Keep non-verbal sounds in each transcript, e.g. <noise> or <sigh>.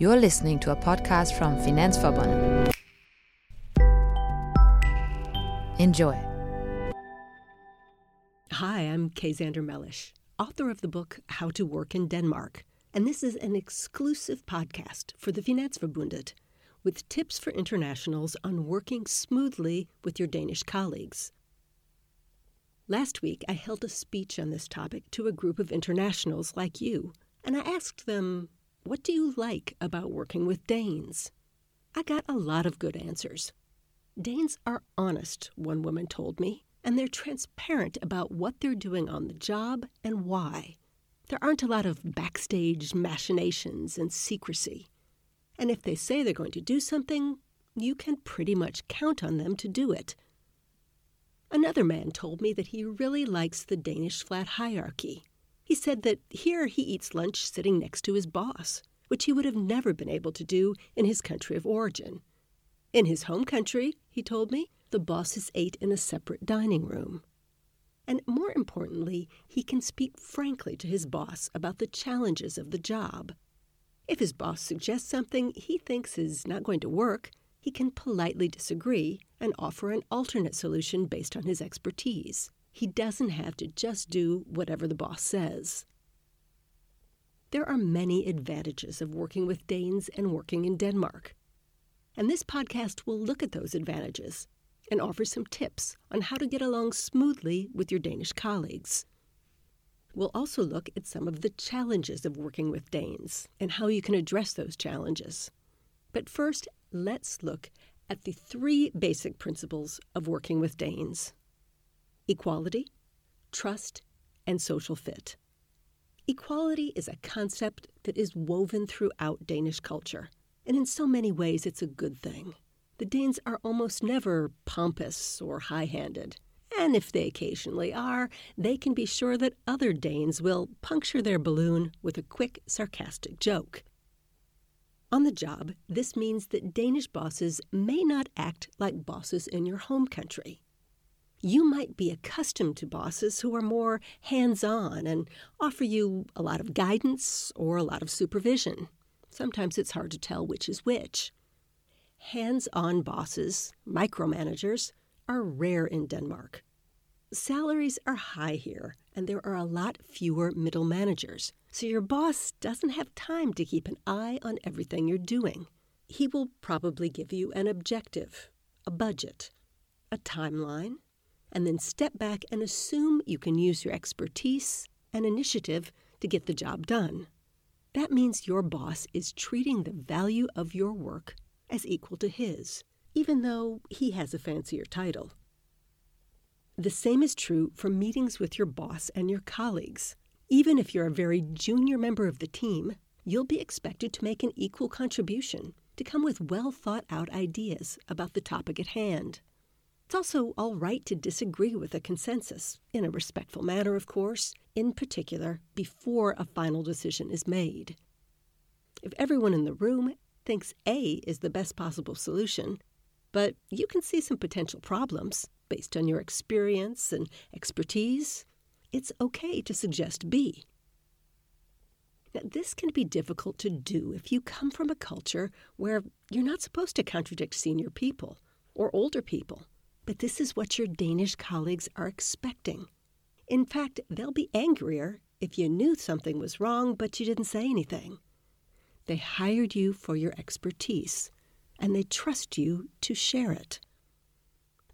You're listening to a podcast from Finansforbundet. Enjoy. Hi, I'm Kay Xander Mellish, author of the book How to Work in Denmark, and this is an exclusive podcast for the Finansforbundet with tips for internationals on working smoothly with your Danish colleagues. Last week, I held a speech on this topic to a group of internationals like you, and I asked them, What do you like about working with Danes? I got a lot of good answers. Danes are honest, one woman told me, and they're transparent about what they're doing on the job and why. There aren't a lot of backstage machinations and secrecy. And if they say they're going to do something, you can pretty much count on them to do it. Another man told me that he really likes the Danish flat hierarchy. He said that here he eats lunch sitting next to his boss, which he would have never been able to do in his country of origin. In his home country, he told me, the bosses ate in a separate dining room. And more importantly, he can speak frankly to his boss about the challenges of the job if his boss suggests something he thinks is not going to work, he can politely disagree and offer an alternate solution based on his expertise. He doesn't have to just do whatever the boss says. There are many advantages of working with Danes and working in Denmark. And this podcast will look at those advantages and offer some tips on how to get along smoothly with your Danish colleagues. We'll also look at some of the challenges of working with Danes and how you can address those challenges. But first, let's look at the three basic principles of working with Danes equality, trust, and social fit. Equality is a concept that is woven throughout Danish culture, and in so many ways it's a good thing. The Danes are almost never pompous or high handed and if they occasionally are, they can be sure that other Danes will puncture their balloon with a quick, sarcastic joke. On the job, this means that Danish bosses may not act like bosses in your home country. You might be accustomed to bosses who are more hands on and offer you a lot of guidance or a lot of supervision. Sometimes it's hard to tell which is which. Hands on bosses, micromanagers, are rare in Denmark. Salaries are high here, and there are a lot fewer middle managers, so your boss doesn't have time to keep an eye on everything you're doing. He will probably give you an objective, a budget, a timeline, and then step back and assume you can use your expertise and initiative to get the job done. That means your boss is treating the value of your work as equal to his, even though he has a fancier title. The same is true for meetings with your boss and your colleagues. Even if you're a very junior member of the team, you'll be expected to make an equal contribution, to come with well thought out ideas about the topic at hand. It's also all right to disagree with a consensus, in a respectful manner, of course, in particular, before a final decision is made. If everyone in the room thinks A is the best possible solution, but you can see some potential problems, based on your experience and expertise, it's okay to suggest B. Now, this can be difficult to do if you come from a culture where you're not supposed to contradict senior people or older people, but this is what your Danish colleagues are expecting. In fact, they'll be angrier if you knew something was wrong but you didn't say anything. They hired you for your expertise, and they trust you to share it.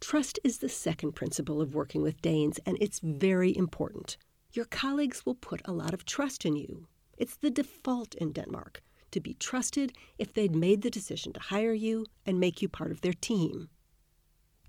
Trust is the second principle of working with Danes, and it's very important. Your colleagues will put a lot of trust in you. It's the default in Denmark to be trusted if they'd made the decision to hire you and make you part of their team.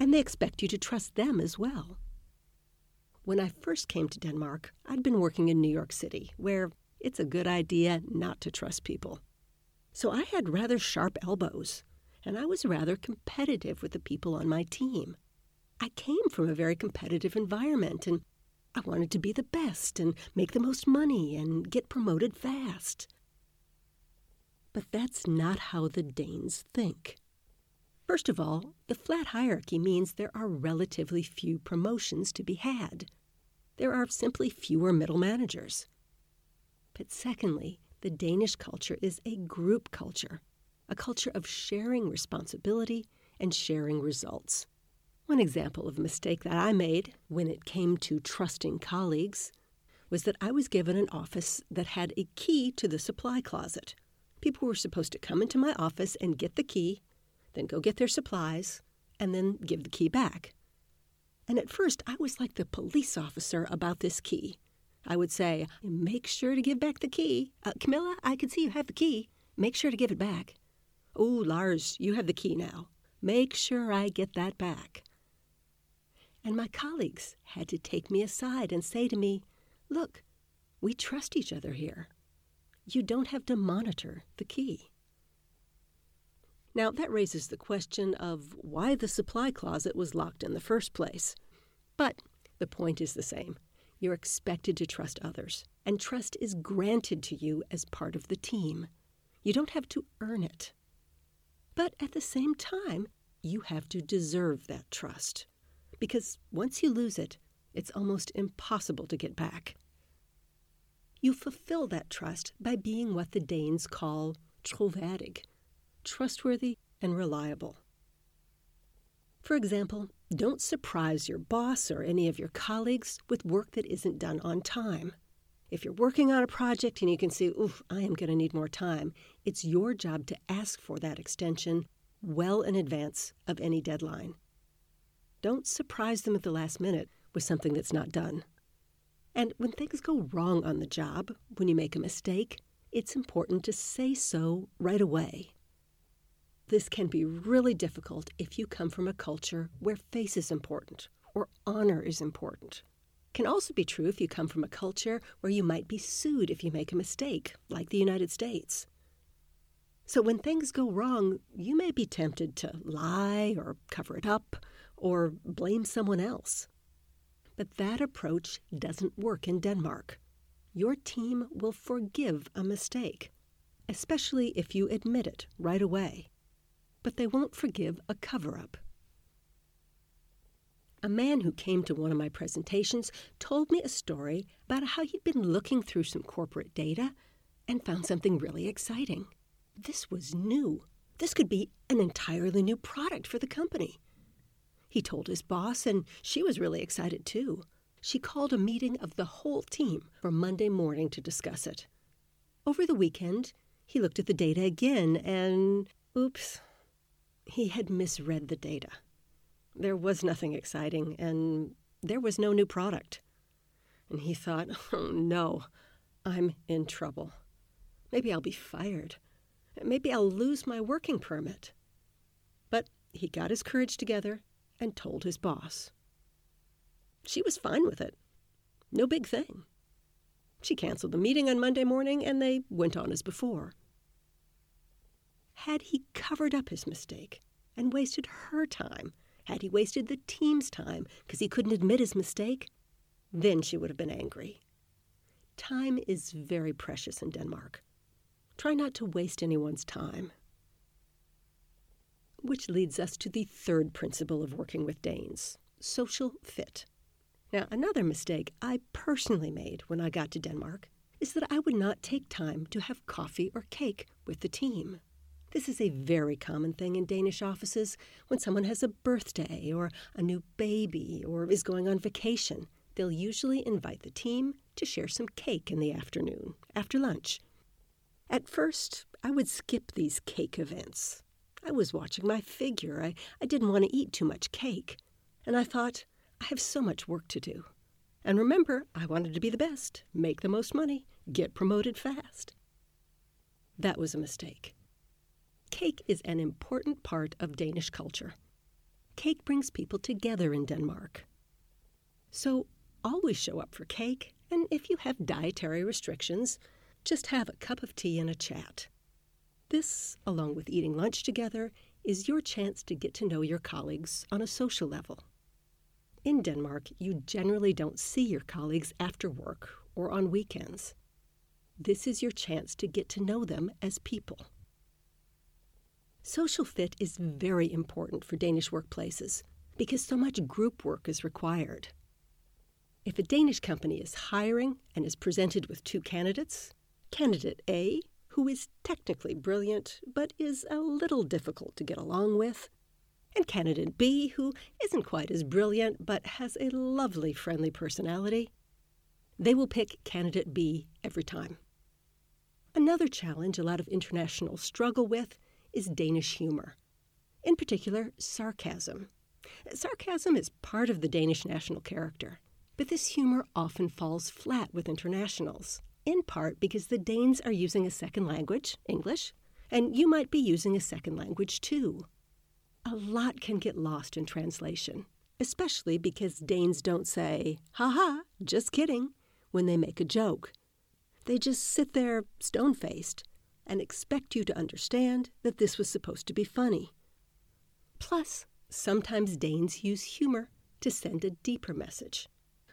And they expect you to trust them as well. When I first came to Denmark, I'd been working in New York City, where it's a good idea not to trust people. So I had rather sharp elbows and I was rather competitive with the people on my team. I came from a very competitive environment, and I wanted to be the best and make the most money and get promoted fast. But that's not how the Danes think. First of all, the flat hierarchy means there are relatively few promotions to be had. There are simply fewer middle managers. But secondly, the Danish culture is a group culture, a culture of sharing responsibility and sharing results. One example of a mistake that I made when it came to trusting colleagues was that I was given an office that had a key to the supply closet. People were supposed to come into my office and get the key, then go get their supplies, and then give the key back. And at first, I was like the police officer about this key. I would say, Make sure to give back the key. Uh, Camilla, I can see you have the key. Make sure to give it back. Oh, Lars, you have the key now. Make sure I get that back. And my colleagues had to take me aside and say to me, Look, we trust each other here. You don't have to monitor the key. Now, that raises the question of why the supply closet was locked in the first place. But the point is the same. You're expected to trust others, and trust is granted to you as part of the team. You don't have to earn it. But at the same time, you have to deserve that trust. Because once you lose it, it's almost impossible to get back. You fulfill that trust by being what the Danes call troværdig, trustworthy and reliable. For example, don't surprise your boss or any of your colleagues with work that isn't done on time. If you're working on a project and you can see, oof, I am going to need more time, it's your job to ask for that extension well in advance of any deadline. Don't surprise them at the last minute with something that's not done. And when things go wrong on the job, when you make a mistake, it's important to say so right away. This can be really difficult if you come from a culture where face is important or honor is important. Can also be true if you come from a culture where you might be sued if you make a mistake, like the United States. So when things go wrong, you may be tempted to lie or cover it up or blame someone else. But that approach doesn't work in Denmark. Your team will forgive a mistake, especially if you admit it right away. But they won't forgive a cover up. A man who came to one of my presentations told me a story about how he'd been looking through some corporate data and found something really exciting. This was new. This could be an entirely new product for the company. He told his boss, and she was really excited too. She called a meeting of the whole team for Monday morning to discuss it. Over the weekend, he looked at the data again and, oops, he had misread the data. There was nothing exciting, and there was no new product. And he thought, <laughs> oh no, I'm in trouble. Maybe I'll be fired. Maybe I'll lose my working permit. But he got his courage together and told his boss. She was fine with it. No big thing. She canceled the meeting on Monday morning and they went on as before. Had he covered up his mistake and wasted her time, had he wasted the team's time because he couldn't admit his mistake, then she would have been angry. Time is very precious in Denmark. Try not to waste anyone's time. Which leads us to the third principle of working with Danes social fit. Now, another mistake I personally made when I got to Denmark is that I would not take time to have coffee or cake with the team. This is a very common thing in Danish offices when someone has a birthday or a new baby or is going on vacation. They'll usually invite the team to share some cake in the afternoon, after lunch. At first, I would skip these cake events. I was watching my figure. I, I didn't want to eat too much cake. And I thought, I have so much work to do. And remember, I wanted to be the best, make the most money, get promoted fast. That was a mistake. Cake is an important part of Danish culture. Cake brings people together in Denmark. So always show up for cake, and if you have dietary restrictions, just have a cup of tea and a chat. This, along with eating lunch together, is your chance to get to know your colleagues on a social level. In Denmark, you generally don't see your colleagues after work or on weekends. This is your chance to get to know them as people. Social fit is very important for Danish workplaces because so much group work is required. If a Danish company is hiring and is presented with two candidates, Candidate A, who is technically brilliant but is a little difficult to get along with, and candidate B, who isn't quite as brilliant but has a lovely, friendly personality. They will pick candidate B every time. Another challenge a lot of internationals struggle with is Danish humor, in particular, sarcasm. Sarcasm is part of the Danish national character, but this humor often falls flat with internationals, in part because the Danes are using a second language, English, and you might be using a second language too. A lot can get lost in translation, especially because Danes don't say, ha ha, just kidding, when they make a joke. They just sit there stone faced and expect you to understand that this was supposed to be funny. Plus, sometimes Danes use humor to send a deeper message.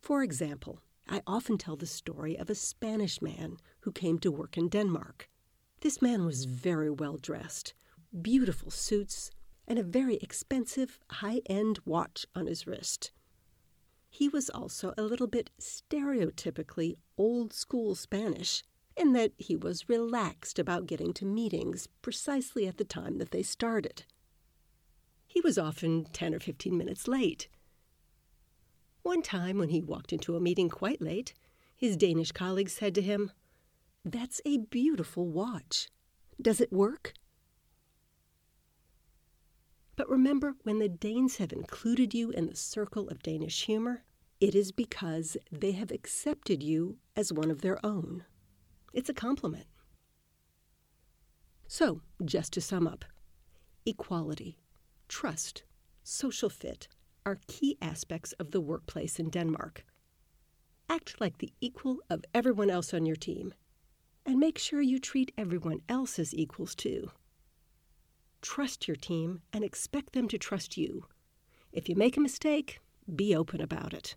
For example, I often tell the story of a Spanish man who came to work in Denmark. This man was very well dressed, beautiful suits, and a very expensive, high end watch on his wrist. He was also a little bit stereotypically old school Spanish in that he was relaxed about getting to meetings precisely at the time that they started. He was often 10 or 15 minutes late. One time, when he walked into a meeting quite late, his Danish colleague said to him, That's a beautiful watch. Does it work? But remember, when the Danes have included you in the circle of Danish humor, it is because they have accepted you as one of their own. It's a compliment. So, just to sum up equality, trust, social fit are key aspects of the workplace in Denmark. Act like the equal of everyone else on your team, and make sure you treat everyone else as equals too. Trust your team and expect them to trust you. If you make a mistake, be open about it.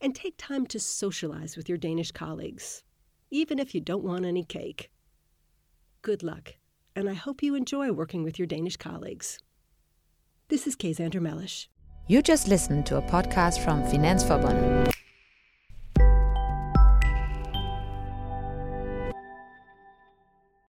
And take time to socialize with your Danish colleagues, even if you don't want any cake. Good luck, and I hope you enjoy working with your Danish colleagues. This is Kay Xander Mellish. You just listened to a podcast from Finansforbundet.